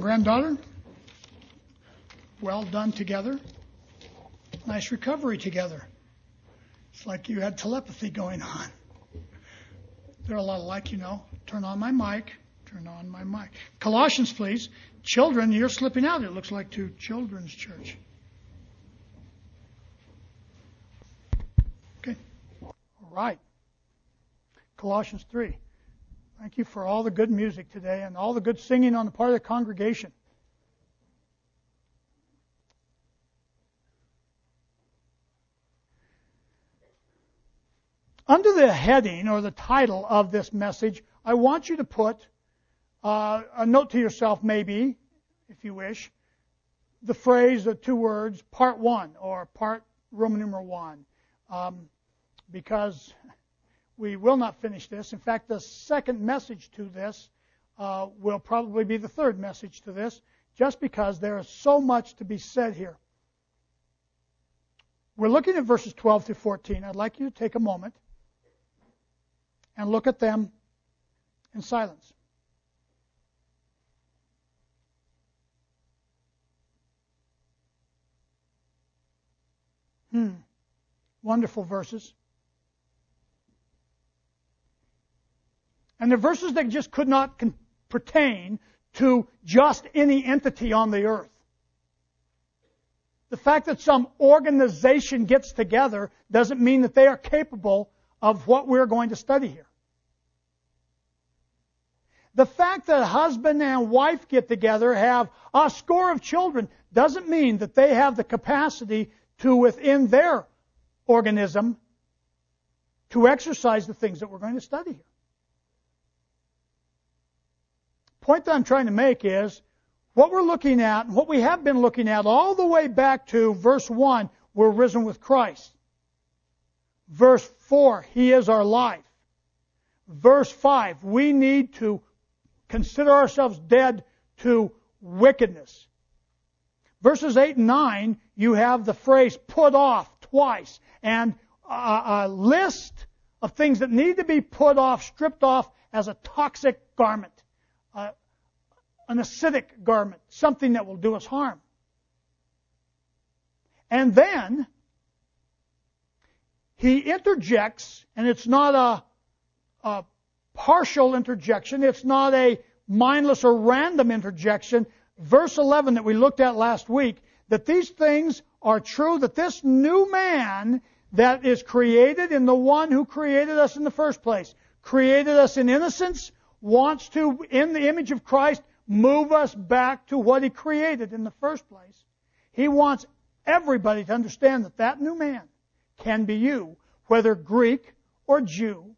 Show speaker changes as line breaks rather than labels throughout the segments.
granddaughter, well done together. Nice recovery together. It's like you had telepathy going on. They're a lot alike, you know. Turn on my mic. Turn on my mic. Colossians, please. Children, you're slipping out. It looks like to children's church. Okay. All right. Colossians 3. Thank you for all the good music today and all the good singing on the part of the congregation. Under the heading or the title of this message, I want you to put uh, a note to yourself, maybe, if you wish, the phrase, the two words, part one or part Roman numeral one, um, because we will not finish this. In fact, the second message to this uh, will probably be the third message to this, just because there is so much to be said here. We're looking at verses 12 to 14. I'd like you to take a moment and look at them in silence. Hmm. Wonderful verses. And they're verses that just could not con- pertain to just any entity on the earth. The fact that some organization gets together doesn't mean that they are capable of what we're going to study here. The fact that a husband and wife get together, have a score of children, doesn't mean that they have the capacity to, within their organism, to exercise the things that we're going to study here point that I'm trying to make is what we're looking at, and what we have been looking at all the way back to verse 1, we're risen with Christ. Verse 4, He is our life. Verse 5, we need to consider ourselves dead to wickedness. Verses 8 and 9, you have the phrase put off twice and a, a list of things that need to be put off, stripped off as a toxic garment uh, an acidic garment, something that will do us harm. And then he interjects, and it's not a, a partial interjection, it's not a mindless or random interjection. Verse 11 that we looked at last week, that these things are true, that this new man that is created in the one who created us in the first place, created us in innocence, wants to, in the image of Christ, move us back to what He created in the first place. He wants everybody to understand that that new man can be you, whether Greek or Jew,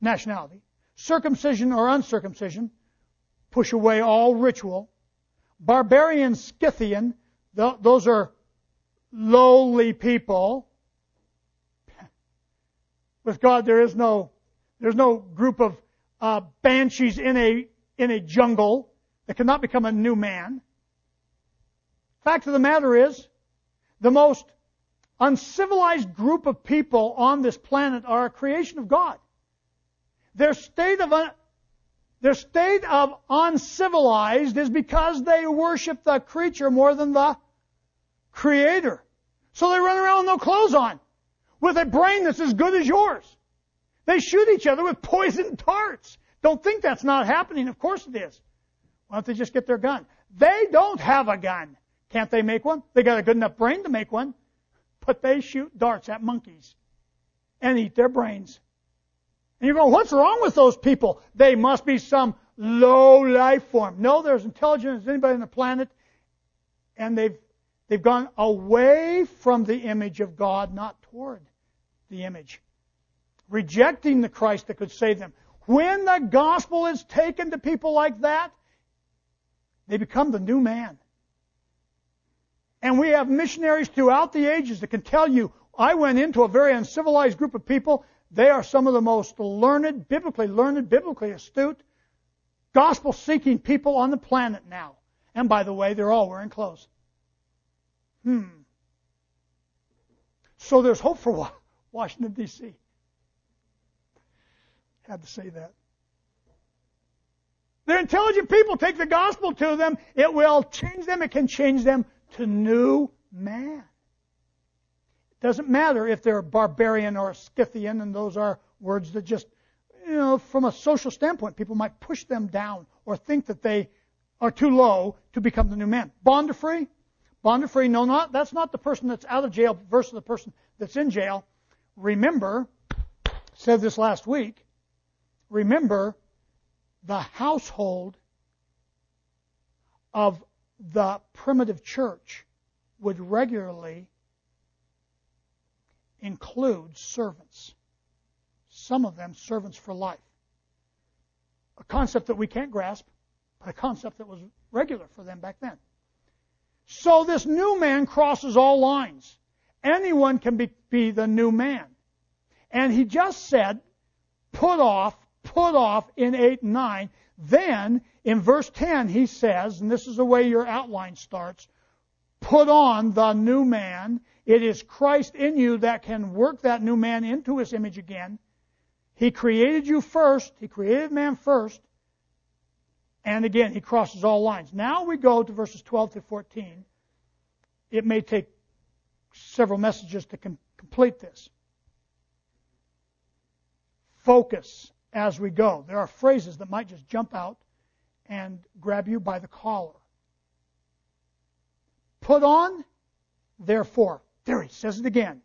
nationality, circumcision or uncircumcision, push away all ritual, barbarian Scythian, those are lowly people. With God, there is no, there's no group of uh, banshees in a, in a jungle that cannot become a new man. Fact of the matter is, the most uncivilized group of people on this planet are a creation of God. Their state of un- their state of uncivilized is because they worship the creature more than the creator. So they run around with no clothes on, with a brain that's as good as yours. They shoot each other with poison darts. Don't think that's not happening. Of course it is. Why don't they just get their gun? They don't have a gun. Can't they make one? They got a good enough brain to make one. But they shoot darts at monkeys and eat their brains. And you go, what's wrong with those people? They must be some low life form. No, they're as intelligent as anybody on the planet. And they've, they've gone away from the image of God, not toward the image rejecting the Christ that could save them. When the gospel is taken to people like that, they become the new man. And we have missionaries throughout the ages that can tell you, I went into a very uncivilized group of people. They are some of the most learned, biblically learned, biblically astute, gospel seeking people on the planet now. And by the way, they're all wearing clothes. Hmm. So there's hope for Washington, D.C. Had to say that. They're intelligent people. Take the gospel to them. It will change them. It can change them to new man. It doesn't matter if they're barbarian or Scythian, and those are words that just, you know, from a social standpoint, people might push them down or think that they are too low to become the new man. Bond or free? Bond or free? No, not. That's not the person that's out of jail versus the person that's in jail. Remember, said this last week. Remember, the household of the primitive church would regularly include servants. Some of them servants for life. A concept that we can't grasp, but a concept that was regular for them back then. So this new man crosses all lines. Anyone can be, be the new man. And he just said, put off, put off in 8 and 9. Then, in verse 10, he says, and this is the way your outline starts, put on the new man. It is Christ in you that can work that new man into his image again. He created you first. He created man first. And again, he crosses all lines. Now we go to verses 12 to 14. It may take several messages to com- complete this. Focus as we go. There are phrases that might just jump out and grab you by the collar. Put on, therefore. There he says it again.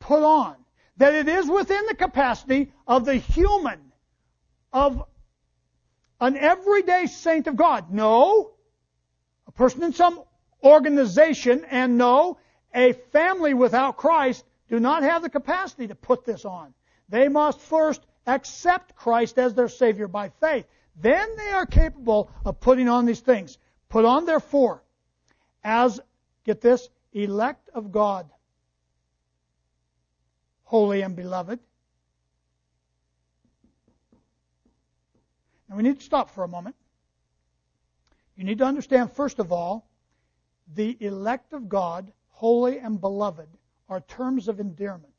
Put on. That it is within the capacity of the human, of an everyday saint of God. No, a person in some organization, and no, a family without Christ do not have the capacity to put this on. They must first accept Christ as their Savior by faith. Then they are capable of putting on these things. Put on, therefore, as, get this, elect of God, holy and beloved. Now we need to stop for a moment. You need to understand, first of all, the elect of God, holy and beloved, are terms of endearment.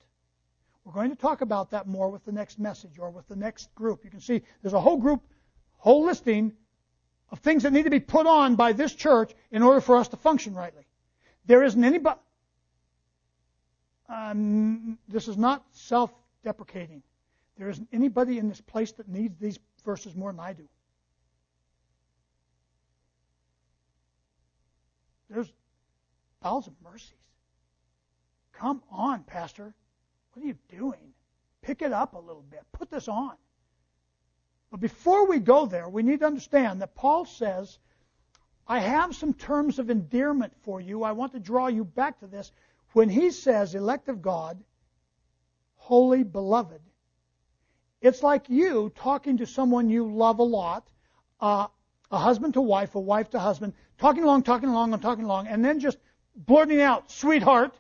We're going to talk about that more with the next message or with the next group. You can see there's a whole group, whole listing of things that need to be put on by this church in order for us to function rightly. There isn't anybody. Um, this is not self-deprecating. There isn't anybody in this place that needs these verses more than I do. There's bowels of mercies. Come on, Pastor. What are you doing? Pick it up a little bit. Put this on. But before we go there, we need to understand that Paul says, I have some terms of endearment for you. I want to draw you back to this. When he says, elect of God, holy beloved, it's like you talking to someone you love a lot, uh, a husband to wife, a wife to husband, talking along, talking along, and talking along, and then just blurting out, sweetheart,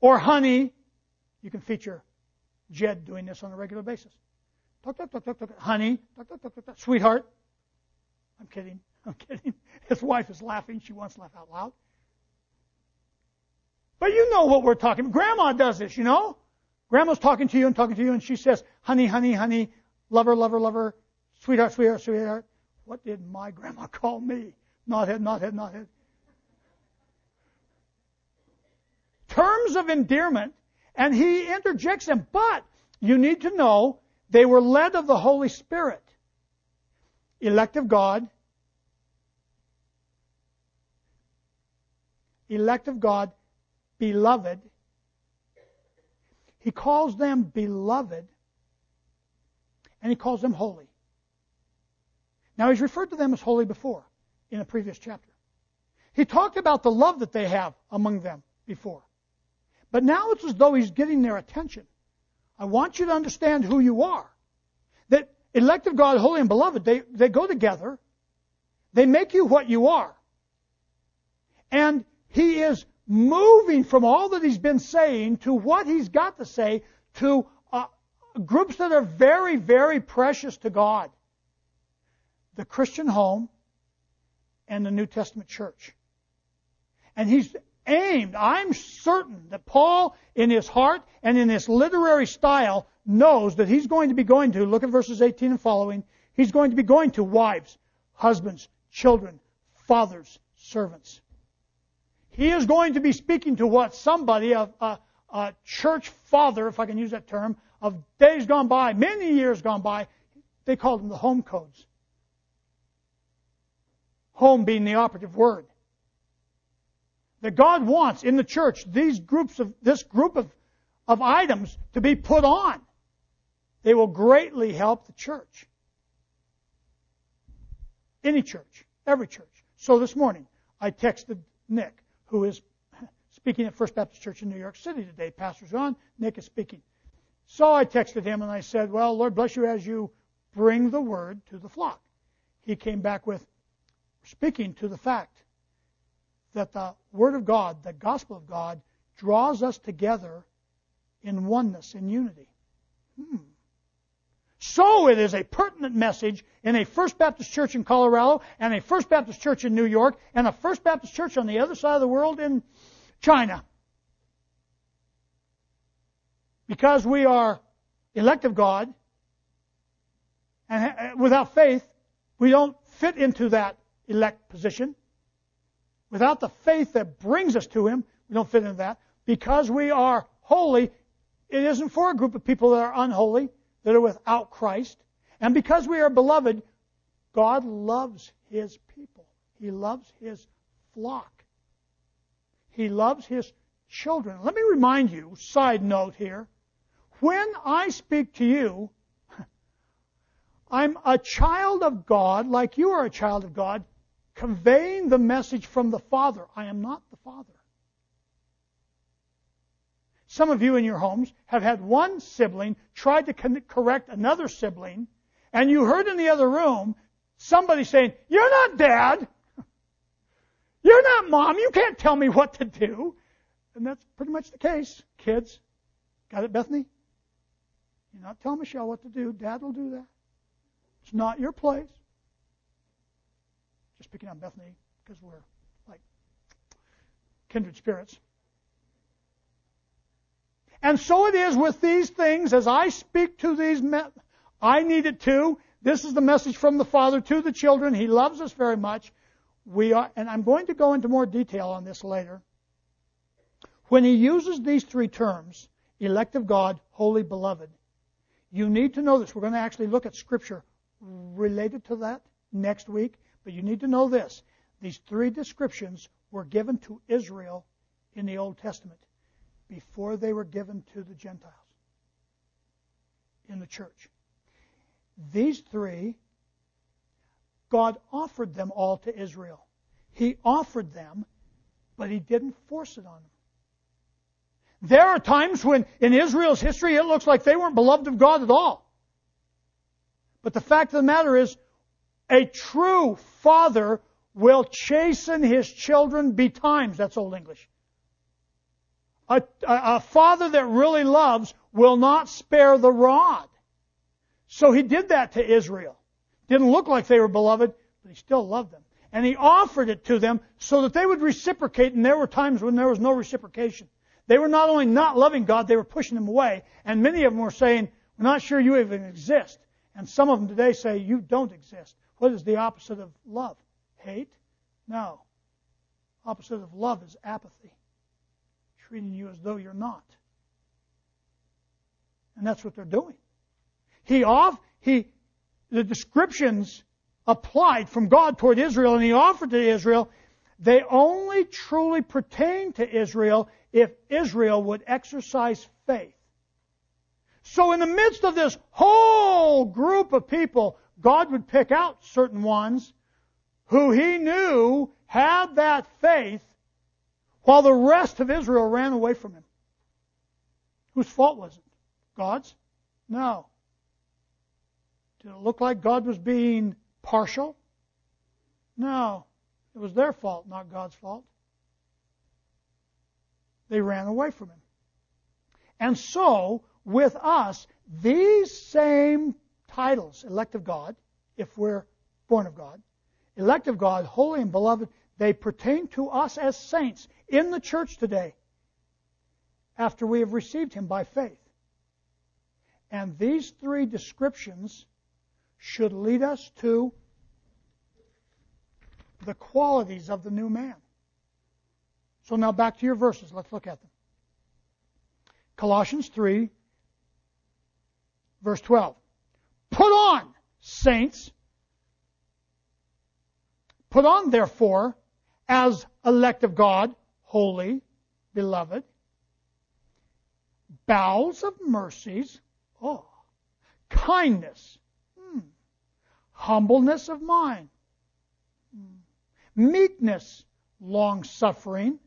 or honey, you can feature Jed doing this on a regular basis. Talk, talk, talk, talk, talk. Honey, talk, talk, talk, talk, talk. Sweetheart. I'm kidding. I'm kidding. His wife is laughing. She wants to laugh out loud. But you know what we're talking. Grandma does this, you know? Grandma's talking to you and talking to you, and she says, honey, honey, honey, lover, lover, lover, sweetheart, sweetheart, sweetheart. What did my grandma call me? Knothead, knothead, knothead. Terms of endearment and he interjects them. But you need to know they were led of the Holy Spirit. Elect of God. Elect of God, beloved. He calls them beloved, and he calls them holy. Now, he's referred to them as holy before in a previous chapter. He talked about the love that they have among them before. But now it's as though he's getting their attention. I want you to understand who you are. That elect of God, holy and beloved, they, they go together. They make you what you are. And he is moving from all that he's been saying to what he's got to say to uh, groups that are very, very precious to God. The Christian home and the New Testament church. And he's aimed. I'm certain that Paul, in his heart and in his literary style, knows that he's going to be going to, look at verses 18 and following, He's going to be going to wives, husbands, children, fathers, servants. He is going to be speaking to what somebody, a, a, a church father, if I can use that term, of days gone by, many years gone by, they called them the home codes. Home being the operative word. That God wants in the church these groups of this group of, of items to be put on. They will greatly help the church. Any church, every church. So this morning, I texted Nick, who is speaking at First Baptist Church in New York City today. Pastor's gone, Nick is speaking. So I texted him and I said, Well, Lord bless you as you bring the word to the flock. He came back with speaking to the fact that the Word of God, the gospel of God, draws us together in oneness, in unity. Hmm. So it is a pertinent message in a First Baptist church in Colorado and a First Baptist church in New York and a First Baptist church on the other side of the world in China. Because we are elect of God, and without faith, we don't fit into that elect position. Without the faith that brings us to Him, we don't fit into that. Because we are holy, it isn't for a group of people that are unholy, that are without Christ. And because we are beloved, God loves His people. He loves His flock. He loves His children. Let me remind you, side note here, when I speak to you, I'm a child of God, like you are a child of God, conveying the message from the Father. I am not the Father. Some of you in your homes have had one sibling try to correct another sibling, and you heard in the other room somebody saying, You're not dad. You're not mom. You can't tell me what to do. And that's pretty much the case, kids. Got it, Bethany? You're not telling Michelle what to do. Dad will do that. It's not your place. Just picking on Bethany because we're like kindred spirits. And so it is with these things as I speak to these men. I need it too. This is the message from the Father to the children. He loves us very much. We are, and I'm going to go into more detail on this later. When he uses these three terms, elect of God, holy beloved, you need to know this. We're going to actually look at scripture related to that next week. But you need to know this. These three descriptions were given to Israel in the Old Testament before they were given to the Gentiles in the church. These three, God offered them all to Israel. He offered them, but He didn't force it on them. There are times when in Israel's history it looks like they weren't beloved of God at all. But the fact of the matter is, a true father will chasten his children betimes. That's Old English. A, a, father that really loves will not spare the rod. So he did that to Israel. Didn't look like they were beloved, but he still loved them. And he offered it to them so that they would reciprocate, and there were times when there was no reciprocation. They were not only not loving God, they were pushing him away. And many of them were saying, We're not sure you even exist. And some of them today say, You don't exist. What is the opposite of love? Hate? No. Opposite of love is apathy. Treating you as though you're not. And that's what they're doing. He off he the descriptions applied from God toward Israel and he offered to Israel, they only truly pertain to Israel if Israel would exercise faith. So in the midst of this whole group of people God would pick out certain ones who he knew had that faith while the rest of Israel ran away from him. Whose fault was it? God's? No. Did it look like God was being partial? No. It was their fault, not God's fault. They ran away from him. And so, with us, these same titles, elect of God, if we're born of God, elect of God, holy and beloved, they pertain to us as saints in the church today after we have received Him by faith. And these three descriptions should lead us to the qualities of the new man. So now back to your verses. Let's look at them. Colossians 3, verse 12. Put on, saints. Put on, therefore, as elect of God, holy, beloved, bowels of mercies, oh, kindness, hmm, humbleness of mind, hmm, meekness, long suffering,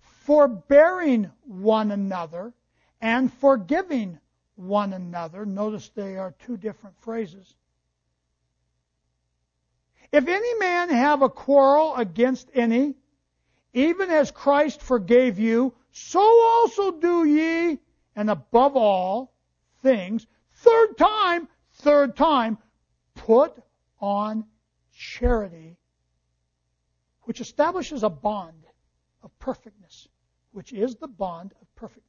forbearing one another, and forgiving one another. Notice they are two different phrases. If any man have a quarrel against any, even as Christ forgave you, so also do ye, and above all things, third time, third time, put on charity, which establishes a bond of perfectness, which is the bond of perfectness.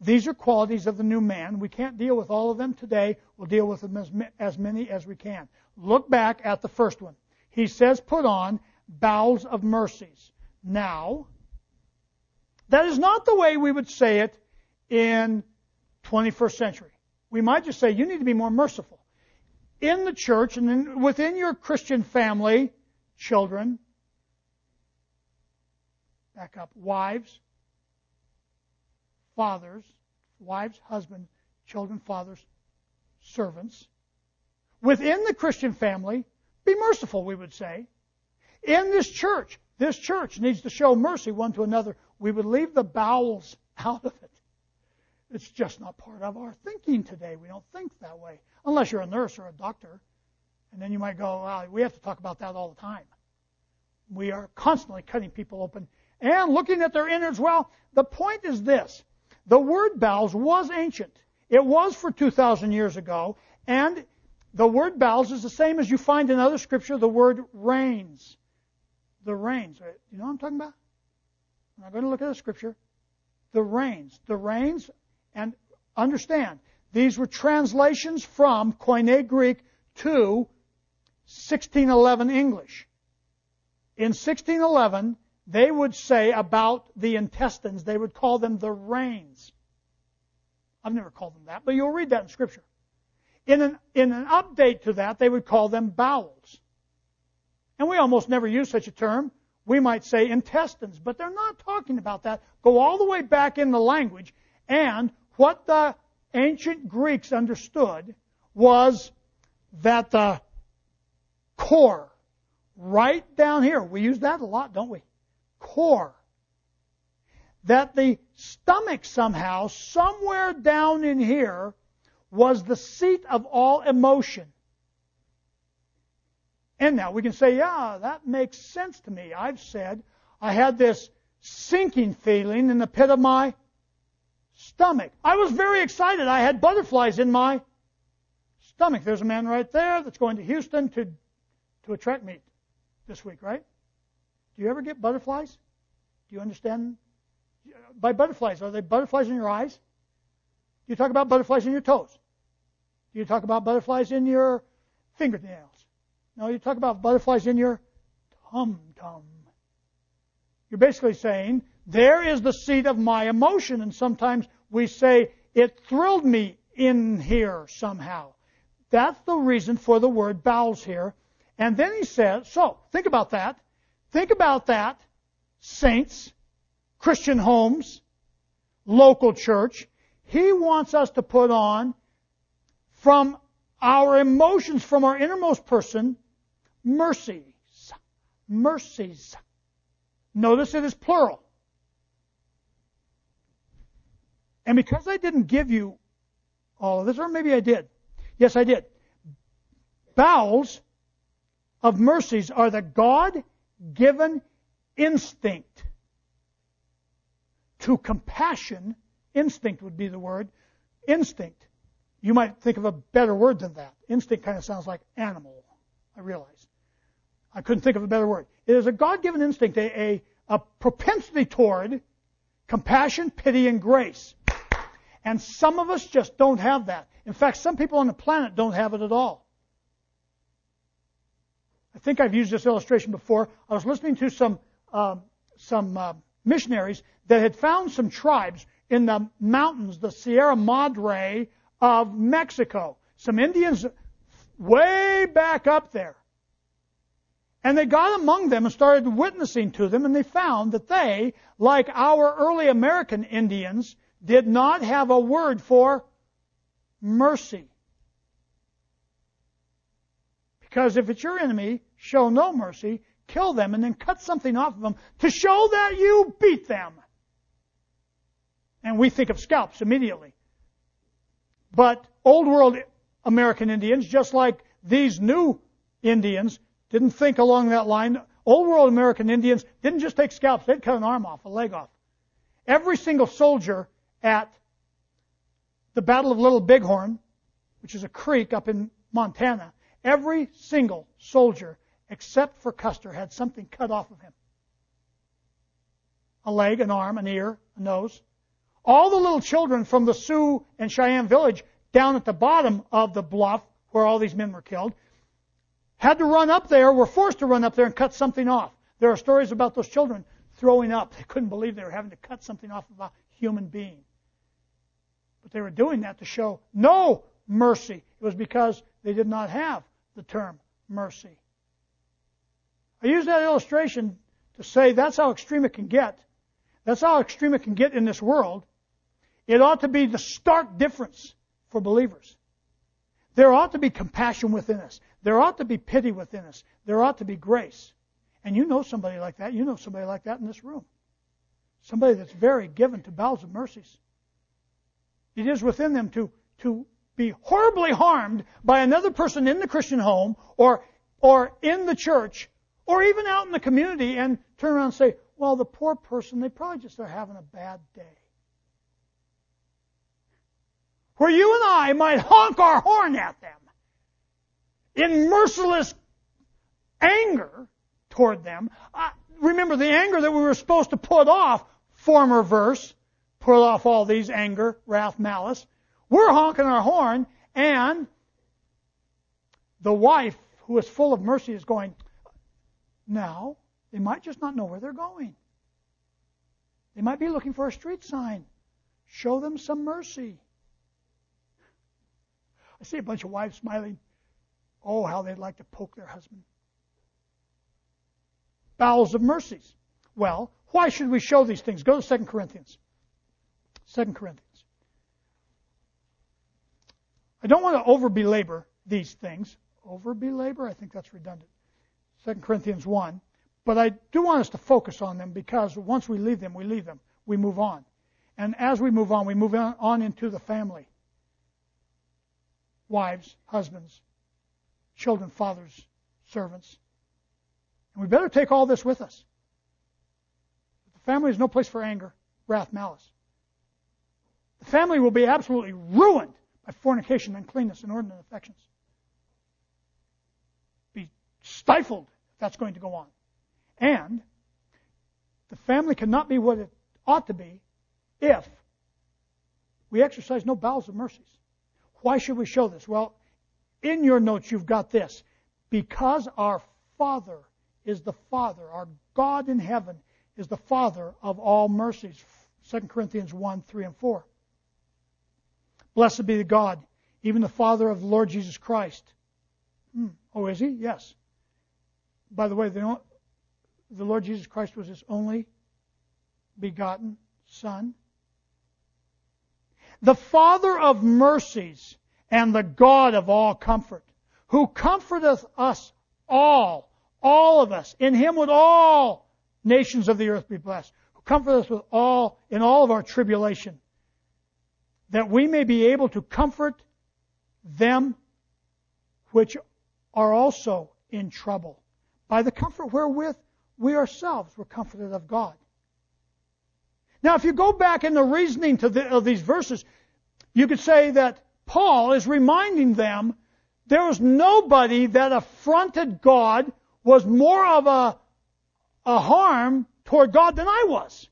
These are qualities of the new man. We can't deal with all of them today. We'll deal with them as, as many as we can. Look back at the first one. He says, put on bowels of mercies. Now, that is not the way we would say it in 21st century. We might just say, you need to be more merciful. In the church and in, within your Christian family, children, back up, wives, fathers, wives, husbands, children, fathers, servants. Within the Christian family, be merciful, we would say. In this church, this church needs to show mercy one to another. We would leave the bowels out of it. It's just not part of our thinking today. We don't think that way. Unless you're a nurse or a doctor. And then you might go, well, we have to talk about that all the time. We are constantly cutting people open and looking at their innards. Well, the point is this the word bowels was ancient. It was for 2,000 years ago, and the word bowels is the same as you find in other scripture, the word reins. The reins. Uh, you know what I'm talking about? I'm not going to look at the scripture. The reins. The reins, and understand, these were translations from Koine Greek to 1611 English. In 1611, they would say about the intestines, they would call them the reins. I've never called them that, but you'll read that in Scripture. In an, in an update to that, they would call them bowels. And we almost never use such a term. We might say intestines, but they're not talking about that. Go all the way back in the language, and what the ancient Greeks understood was that the core, right down here, we use that a lot, don't we? Core. That the stomach somehow, somewhere down in here, was the seat of all emotion. And now we can say, yeah, that makes sense to me. I've said I had this sinking feeling in the pit of my stomach. I was very excited. I had butterflies in my stomach. There's a man right there that's going to Houston to, to a track meet this week, right? Do you ever get butterflies? Do you understand? By butterflies, are they butterflies in your eyes? Do you talk about butterflies in your toes? Do you talk about butterflies in your fingernails? No, you talk about butterflies in your tum tum. You're basically saying, there is the seat of my emotion, and sometimes we say, it thrilled me in here somehow. That's the reason for the word bowels here. And then he says, so, think about that. Think about that, saints, Christian homes, local church. He wants us to put on from our emotions, from our innermost person, mercies. Mercies. Notice it is plural. And because I didn't give you all of this, or maybe I did. Yes, I did. Bowels of mercies are the God given instinct to compassion. Instinct would be the word. Instinct. You might think of a better word than that. Instinct kind of sounds like animal. I realize. I couldn't think of a better word. It is a God-given instinct, a, a, a propensity toward compassion, pity, and grace. And some of us just don't have that. In fact, some people on the planet don't have it at all. I think I've used this illustration before. I was listening to some uh, some uh, missionaries that had found some tribes in the mountains, the Sierra Madre of Mexico. Some Indians way back up there. And they got among them and started witnessing to them, and they found that they, like our early American Indians, did not have a word for mercy. Because if it's your enemy, show no mercy, kill them, and then cut something off of them to show that you beat them. And we think of scalps immediately. But old world American Indians, just like these new Indians, didn't think along that line. Old world American Indians didn't just take scalps, they'd cut an arm off, a leg off. Every single soldier at the Battle of Little Bighorn, which is a creek up in Montana, every single soldier except for Custer had something cut off of him. A leg, an arm, an ear, a nose. All the little children from the Sioux and Cheyenne village down at the bottom of the bluff where all these men were killed had to run up there, were forced to run up there and cut something off. There are stories about those children throwing up. They couldn't believe they were having to cut something off of a human being. But they were doing that to show no mercy. It was because they did not have the term mercy. I use that illustration to say that's how extreme it can get. That's how extreme it can get in this world. It ought to be the stark difference for believers. There ought to be compassion within us. There ought to be pity within us. There ought to be grace. And you know somebody like that. You know somebody like that in this room. Somebody that's very given to bowels of mercies. It is within them to, to be horribly harmed by another person in the Christian home or, or in the church or even out in the community and turn around and say, well, the poor person, they probably just are having a bad day. Where you and I might honk our horn at them in merciless anger toward them. Uh, remember the anger that we were supposed to put off, former verse, put off all these anger, wrath, malice. We're honking our horn, and the wife, who is full of mercy, is going, now, they might just not know where they're going. They might be looking for a street sign. Show them some mercy. I see a bunch of wives smiling. Oh, how they'd like to poke their husband. Bowels of mercies. Well, why should we show these things? Go to 2 Corinthians. 2 Corinthians. I don't want to over belabor these things. Over belabor? I think that's redundant. 2 Corinthians 1. But I do want us to focus on them because once we leave them, we leave them. We move on. And as we move on, we move on into the family. Wives, husbands, children, fathers, servants. And we better take all this with us. The family is no place for anger, wrath, malice. The family will be absolutely ruined by fornication, uncleanness, inordinate affections. Be stifled if that's going to go on. And the family cannot be what it ought to be if we exercise no bowels of mercies. Why should we show this? Well, in your notes, you've got this. Because our Father is the Father, our God in heaven is the Father of all mercies. 2 Corinthians 1, 3, and 4. Blessed be the God, even the Father of the Lord Jesus Christ. Hmm. Oh, is he? Yes. By the way, the, the Lord Jesus Christ was his only begotten Son. The Father of mercies and the God of all comfort, who comforteth us all, all of us. In him would all nations of the earth be blessed, who comforteth us with all, in all of our tribulation, that we may be able to comfort them which are also in trouble, by the comfort wherewith we ourselves were comforted of God. Now, if you go back in the reasoning the, of these verses, you could say that Paul is reminding them there was nobody that affronted God was more of a, a harm toward God than I was.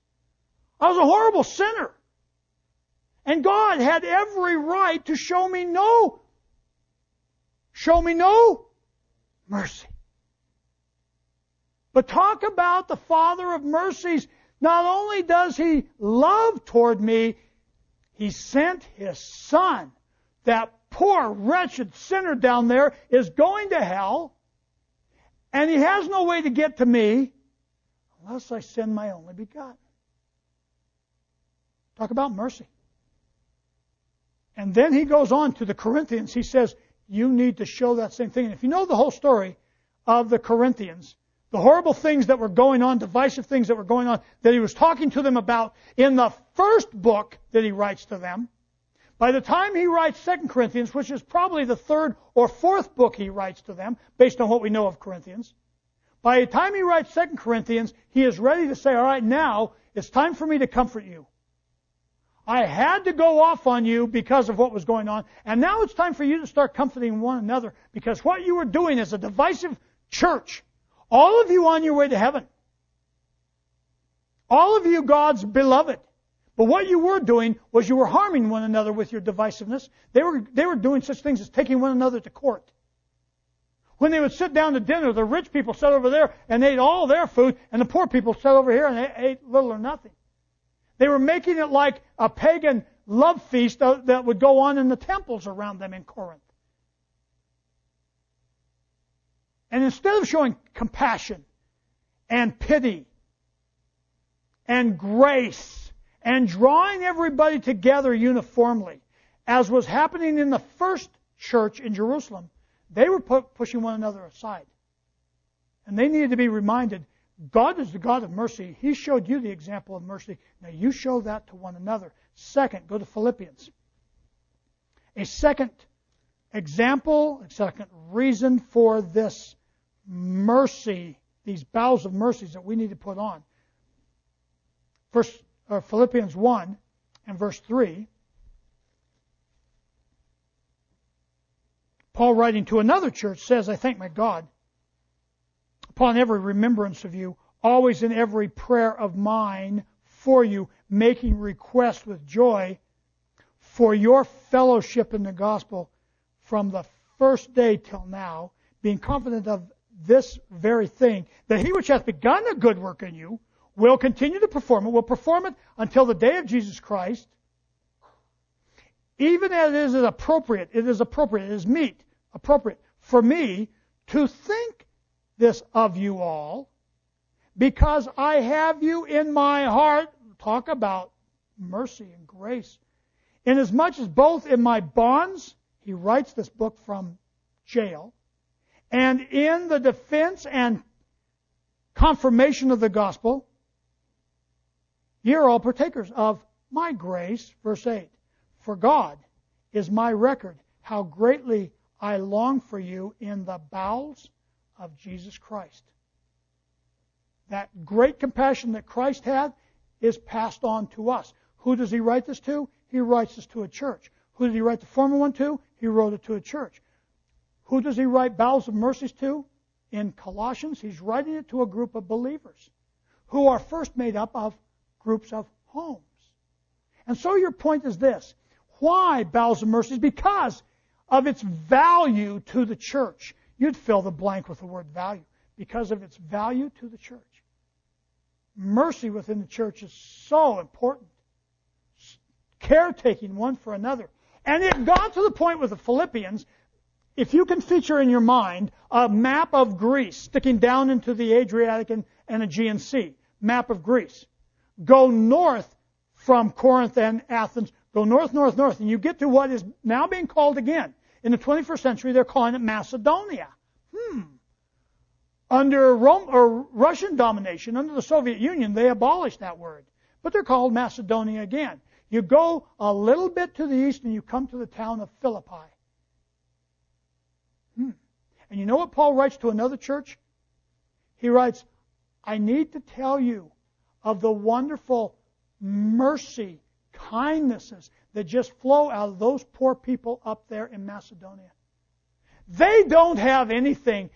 I was a horrible sinner. And God had every right to show me no, show me no mercy. But talk about the Father of mercies. Not only does He love toward me, He sent His Son. That poor, wretched sinner down there is going to hell, and He has no way to get to me unless I send my only begotten. Talk about mercy. And then he goes on to the Corinthians. He says, You need to show that same thing. And if you know the whole story of the Corinthians, the horrible things that were going on, divisive things that were going on, that he was talking to them about in the first book that he writes to them. By the time he writes 2 Corinthians, which is probably the third or fourth book he writes to them, based on what we know of Corinthians, by the time he writes 2 Corinthians, he is ready to say, all right, now it's time for me to comfort you. I had to go off on you because of what was going on, and now it's time for you to start comforting one another because what you were doing is a divisive church all of you on your way to heaven. All of you God's beloved. But what you were doing was you were harming one another with your divisiveness. They were, they were doing such things as taking one another to court. When they would sit down to dinner, the rich people sat over there and ate all their food, and the poor people sat over here and ate little or nothing. They were making it like a pagan love feast uh, that would go on in the temples around them in Corinth. And instead of showing compassion and pity and grace and drawing everybody together uniformly, as was happening in the first church in Jerusalem, they were pushing one another aside. And they needed to be reminded God is the God of mercy. He showed you the example of mercy. Now you show that to one another. Second, go to Philippians. A second example, a second reason for this mercy, these bowels of mercies that we need to put on. First, uh, Philippians 1 and verse 3. Paul, writing to another church, says, I thank my God upon every remembrance of you, always in every prayer of mine for you, making request with joy for your fellowship in the gospel from the first day till now, being confident of this very thing, that he which hath begun a good work in you will continue to perform it, will perform it until the day of Jesus Christ, even as it is appropriate, it is appropriate, it is meet, appropriate for me to think this of you all, because I have you in my heart. Talk about mercy and grace. Inasmuch as both in my bonds, he writes this book from jail, and in the defense and confirmation of the gospel, ye are all partakers of my grace. Verse 8. For God is my record, how greatly I long for you in the bowels of Jesus Christ. That great compassion that Christ had is passed on to us. Who does he write this to? He writes this to a church. Who did he write the former one to? He wrote it to a church. Who does he write bowels of mercies to? In Colossians, he's writing it to a group of believers who are first made up of groups of homes. And so your point is this. Why bowels of mercies? Because of its value to the church. You'd fill the blank with the word value. Because of its value to the church. Mercy within the church is so important. Caretaking one for another. And it got to the point with the Philippians if you can feature in your mind a map of Greece sticking down into the Adriatic and, and Aegean Sea, map of Greece, go north from Corinth and Athens, go north, north, north, and you get to what is now being called again. In the 21st century, they're calling it Macedonia. Hmm. Under Rome, or Russian domination, under the Soviet Union, they abolished that word. But they're called Macedonia again. You go a little bit to the east and you come to the town of Philippi. Hmm. And you know what Paul writes to another church? He writes, I need to tell you of the wonderful mercy, kindnesses that just flow out of those poor people up there in Macedonia. They don't have anything,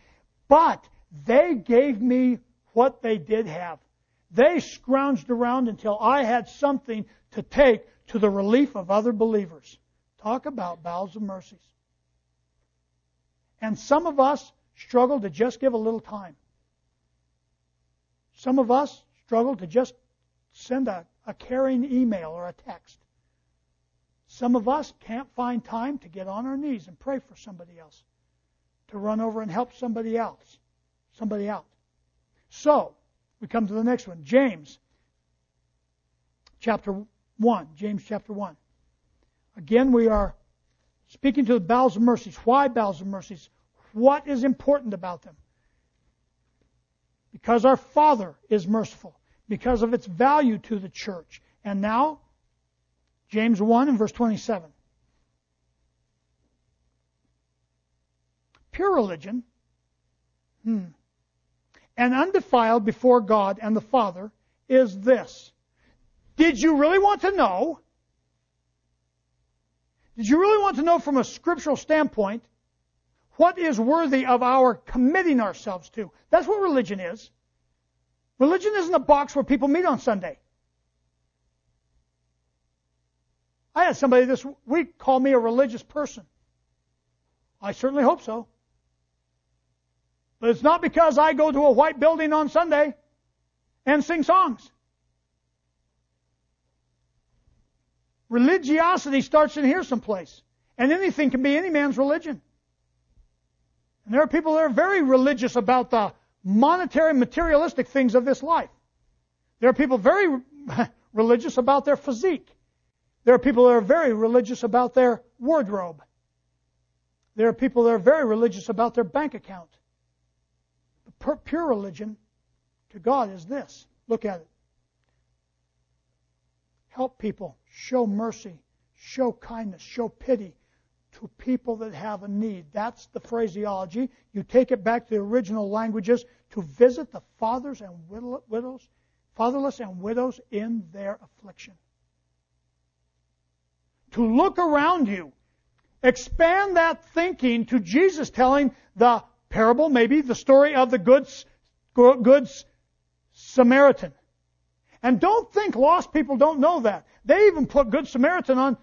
but they gave me what they did have. They scrounged around until I had something to take to the relief of other believers. Talk about bowels of mercies. And some of us struggle to just give a little time. Some of us struggle to just send a, a caring email or a text. Some of us can't find time to get on our knees and pray for somebody else, to run over and help somebody else, somebody out. So, we come to the next one. James, chapter 1. James chapter 1. Again, we are speaking to the bowels of mercies. Why bowels of mercies? What is important about them? Because our Father is merciful, because of its value to the church. And now, James 1 and verse 27. Pure religion, hmm, and undefiled before God and the Father is this. Did you really want to know did you really want to know from a scriptural standpoint what is worthy of our committing ourselves to? That's what religion is. Religion isn't a box where people meet on Sunday. I had somebody this week call me a religious person. I certainly hope so. But it's not because I go to a white building on Sunday and sing songs. Religiosity starts in here someplace. And anything can be any man's religion. And there are people that are very religious about the monetary, materialistic things of this life. There are people very religious about their physique. There are people that are very religious about their wardrobe. There are people that are very religious about their bank account. Pure religion to God is this. Look at it. Help people show mercy, show kindness, show pity to people that have a need. That's the phraseology. You take it back to the original languages to visit the fathers and widows, fatherless and widows in their affliction. To look around you. Expand that thinking to Jesus telling the parable, maybe the story of the good, good Samaritan. And don't think lost people don't know that. They even put Good Samaritan on,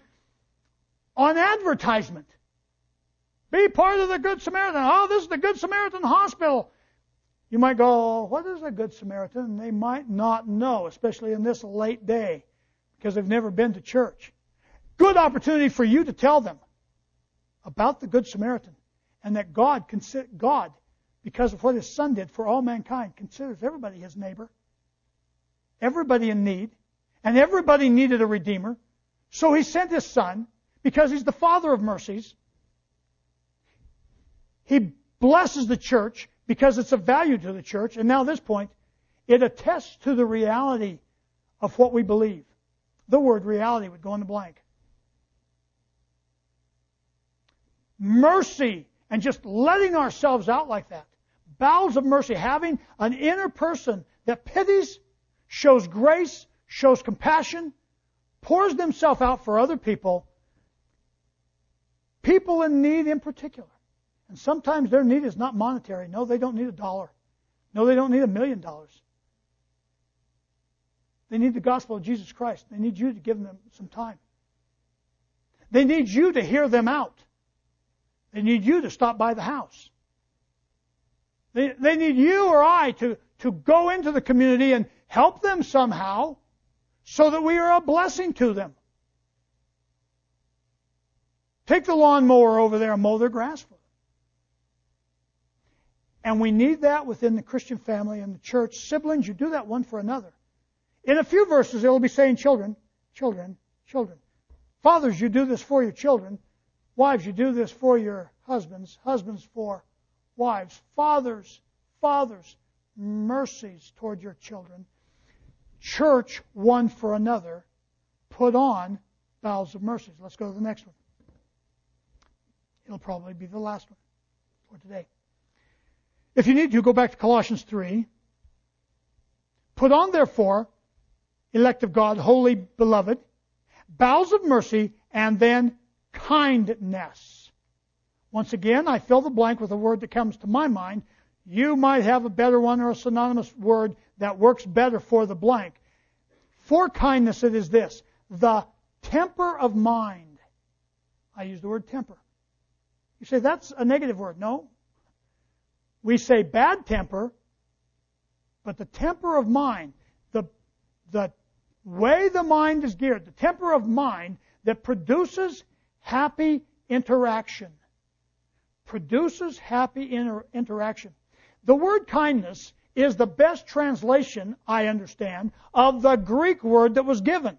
on advertisement. Be part of the Good Samaritan. Oh, this is the Good Samaritan Hospital. You might go, what is a Good Samaritan? And they might not know, especially in this late day, because they've never been to church. Good opportunity for you to tell them about the Good Samaritan and that God, God, because of what His Son did for all mankind, considers everybody His neighbor everybody in need, and everybody needed a Redeemer. So he sent his Son, because he's the Father of mercies. He blesses the church because it's of value to the church. And now, this point, it attests to the reality of what we believe. The word reality would go in the blank. Mercy and just letting ourselves out like that. Bowels of mercy, having an inner person that pities shows grace, shows compassion, pours themselves out for other people, people in need in particular. And sometimes their need is not monetary. No, they don't need a dollar. No, they don't need a million dollars. They need the gospel of Jesus Christ. They need you to give them some time. They need you to hear them out. They need you to stop by the house. They, they need you or I to, to go into the community and, help them somehow so that we are a blessing to them. Take the lawnmower over there and mow their grass for them. And we need that within the Christian family and the church. Siblings, you do that one for another. In a few verses, it will be saying children, children, children. Fathers, you do this for your children. Wives, you do this for your husbands. Husbands for wives. Fathers, fathers, mercies toward your children church one for another, put on bowels of mercies. Let's go to the next one. It'll probably be the last one for today. If you need to, go back to Colossians 3. Put on, therefore, elect of God, holy beloved, bowels of mercy, and then kindness. Once again, I fill the blank with a word that comes to my mind. You might have a better one or a synonymous word that works better for the blank. For kindness, it is this the temper of mind. I use the word temper. You say that's a negative word. No. We say bad temper But the temper of mind, the, the way the mind is geared, the temper of mind that produces happy interaction. Produces happy inter- interaction. The word kindness is the best translation, I understand, of the Greek word that was given.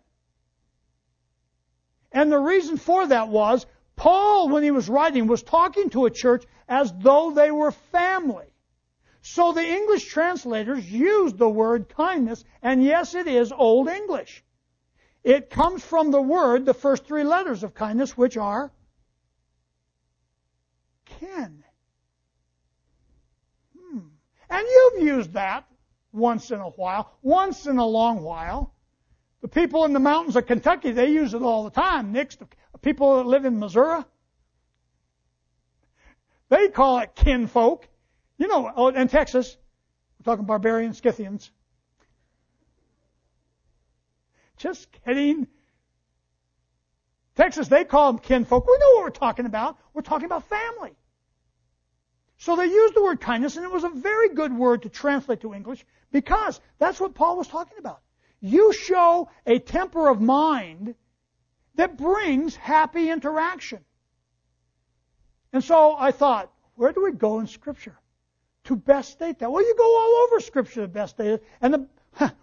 And the reason for that was Paul, when he was writing, was talking to a church as though they were family. So the English translators used the word kindness, and yes, it is Old English. It comes from the word, the first three letters of kindness, which are kin. Hmm. And you've used that once in a while, once in a long while. The people in the mountains of Kentucky, they use it all the time. Next, people that live in Missouri, they call it kinfolk. You know, oh, in Texas, we're talking barbarian Scythians. Just kidding. Texas, they call them kinfolk. We know what we're talking about. We're talking about family. So they used the word kindness, and it was a very good word to translate to English because that's what Paul was talking about. You show a temper of mind that brings happy interaction. And so I thought, where do we go in Scripture to best state that? Well, you go all over Scripture to best state it. And the,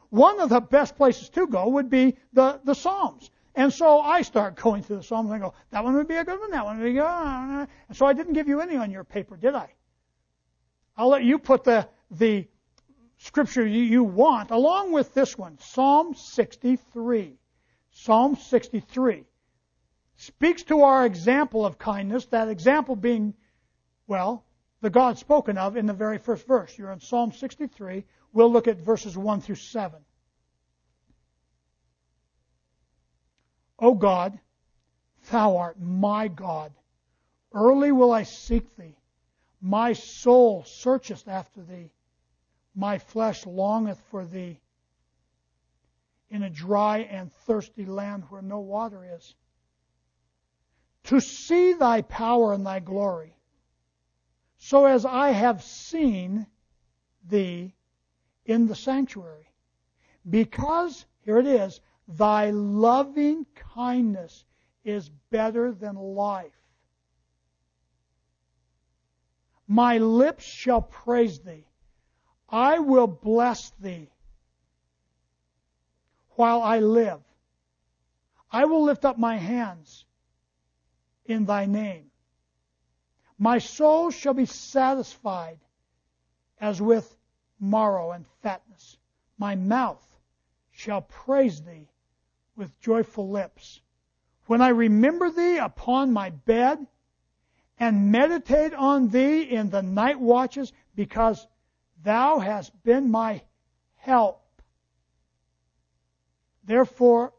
one of the best places to go would be the, the Psalms. And so I start going through the Psalms and I go, that one would be a good one, that one would be good. And so I didn't give you any on your paper, did I? I'll let you put the, the scripture you want along with this one, Psalm 63. Psalm 63 speaks to our example of kindness, that example being, well, the God spoken of in the very first verse. You're in Psalm 63. We'll look at verses 1 through 7. O God, thou art my God. Early will I seek thee. My soul searcheth after thee. My flesh longeth for thee in a dry and thirsty land where no water is. To see thy power and thy glory, so as I have seen thee in the sanctuary. Because, here it is, thy loving kindness is better than life. My lips shall praise thee. I will bless thee while I live. I will lift up my hands in thy name. My soul shall be satisfied as with marrow and fatness. My mouth shall praise thee with joyful lips. When I remember thee upon my bed and meditate on thee in the night watches, because thou hast been my help. Therefore,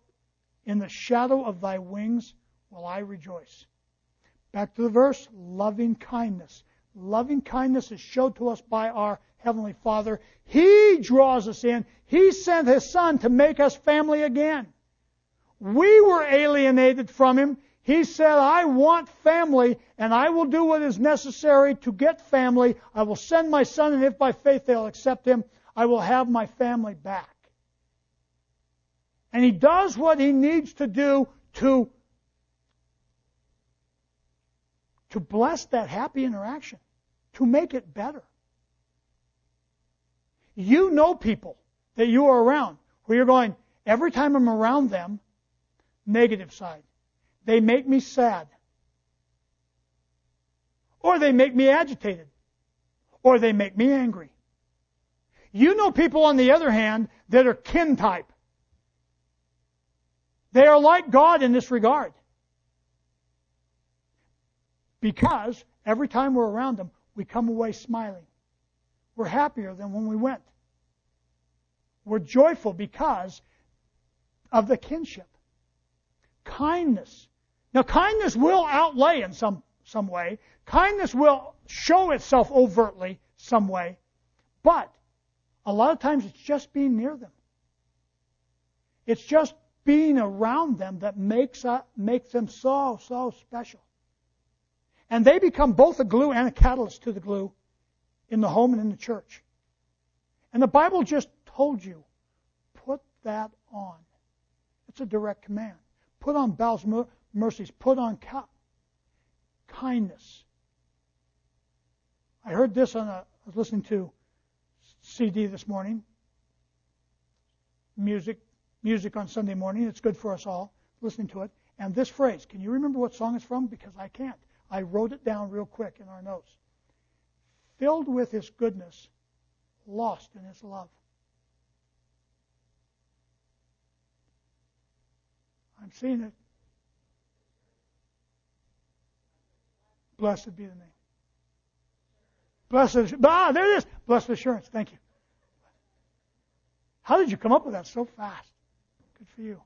in the shadow of thy wings will I rejoice. Back to the verse, loving kindness. Loving kindness is showed to us by our Heavenly Father. He draws us in. He sent His Son to make us family again. We were alienated from Him. He said, I want family, and I will do what is necessary to get family. I will send my son, and if by faith they'll accept him, I will have my family back. And he does what he needs to do to, to bless that happy interaction, to make it better. You know people that you are around where you're going, every time I'm around them, negative side. They make me sad. Or they make me agitated. Or they make me angry. You know people, on the other hand, that are kin type. They are like God in this regard. Because every time we're around them, we come away smiling. We're happier than when we went. We're joyful because of the kinship. Kindness now, kindness will outlay in some, some way. Kindness will show itself overtly some way. But a lot of times it's just being near them. It's just being around them that makes, uh, makes them so, so special. And they become both a glue and a catalyst to the glue in the home and in the church. And the Bible just told you, put that on. It's a direct command. Put on bowels mercies. Put on kindness. I heard this on a, I was listening to CD this morning. Music, music on Sunday morning. It's good for us all listening to it. And this phrase, can you remember what song it's from? Because I can't. I wrote it down real quick in our notes. Filled with His goodness, lost in His love. I'm seeing it. Blessed be the name. Blessed, ah, there it is. Blessed assurance. Thank you. How did you come up with that so fast? Good for you.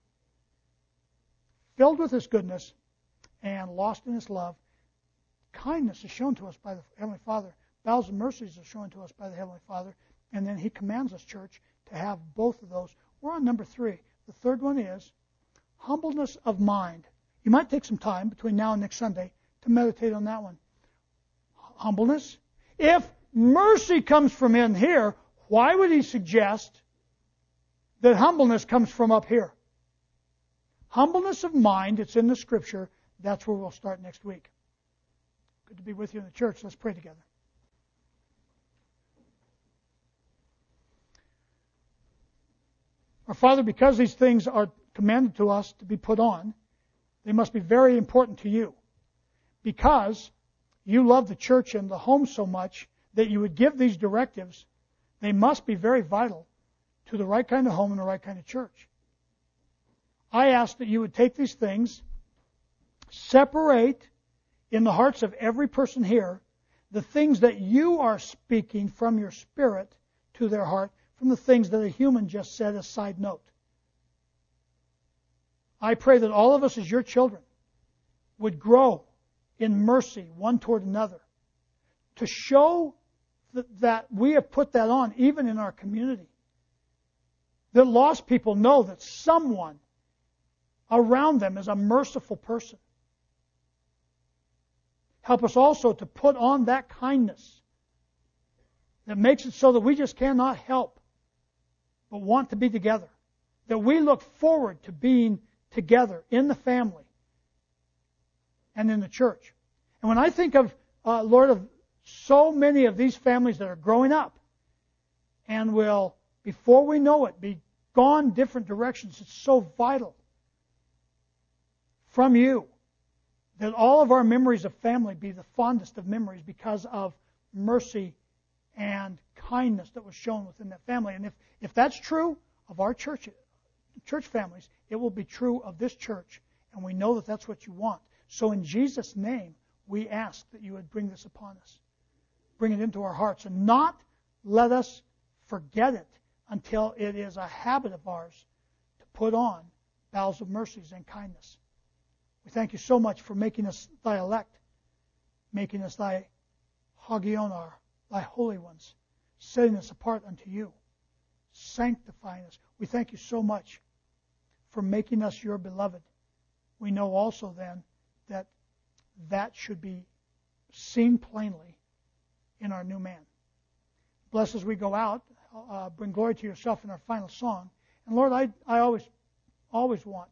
Filled with His goodness and lost in His love, kindness is shown to us by the Heavenly Father. Of mercies are shown to us by the Heavenly Father. And then He commands us, church, to have both of those. We're on number three. The third one is humbleness of mind. You might take some time between now and next Sunday to meditate on that one. Humbleness. If mercy comes from in here, why would he suggest that humbleness comes from up here? Humbleness of mind, it's in the scripture. That's where we'll start next week. Good to be with you in the church. Let's pray together. Our Father, because these things are commanded to us to be put on, they must be very important to you. Because you love the church and the home so much that you would give these directives, they must be very vital to the right kind of home and the right kind of church. I ask that you would take these things, separate in the hearts of every person here the things that you are speaking from your spirit to their heart from the things that a human just said as side note. I pray that all of us as your children would grow in mercy one toward another to show that, that we have put that on even in our community. That lost people know that someone around them is a merciful person. Help us also to put on that kindness that makes it so that we just cannot help but want to be together. That we look forward to being together in the family and in the church. And when I think of, uh, Lord, of so many of these families that are growing up and will, before we know it, be gone different directions, it's so vital from you that all of our memories of family be the fondest of memories because of mercy and kindness that was shown within that family. And if, if that's true of our church, church families, it will be true of this church. And we know that that's what you want. So in Jesus' name, we ask that you would bring this upon us. Bring it into our hearts and not let us forget it until it is a habit of ours to put on bowels of mercies and kindness. We thank you so much for making us thy elect, making us thy hagionar, thy holy ones, setting us apart unto you, sanctifying us. We thank you so much for making us your beloved. We know also then that that should be seen plainly in our new man. Bless as we go out. Uh, bring glory to yourself in our final song. And Lord, I, I always, always want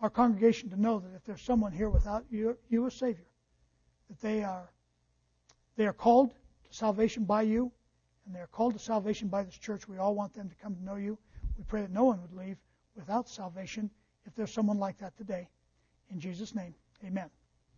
our congregation to know that if there's someone here without you, you a Savior, that they are, they are called salvation by you, and they are called to salvation by this church. We all want them to come to know you. We pray that no one would leave without salvation if there's someone like that today. In Jesus' name, amen.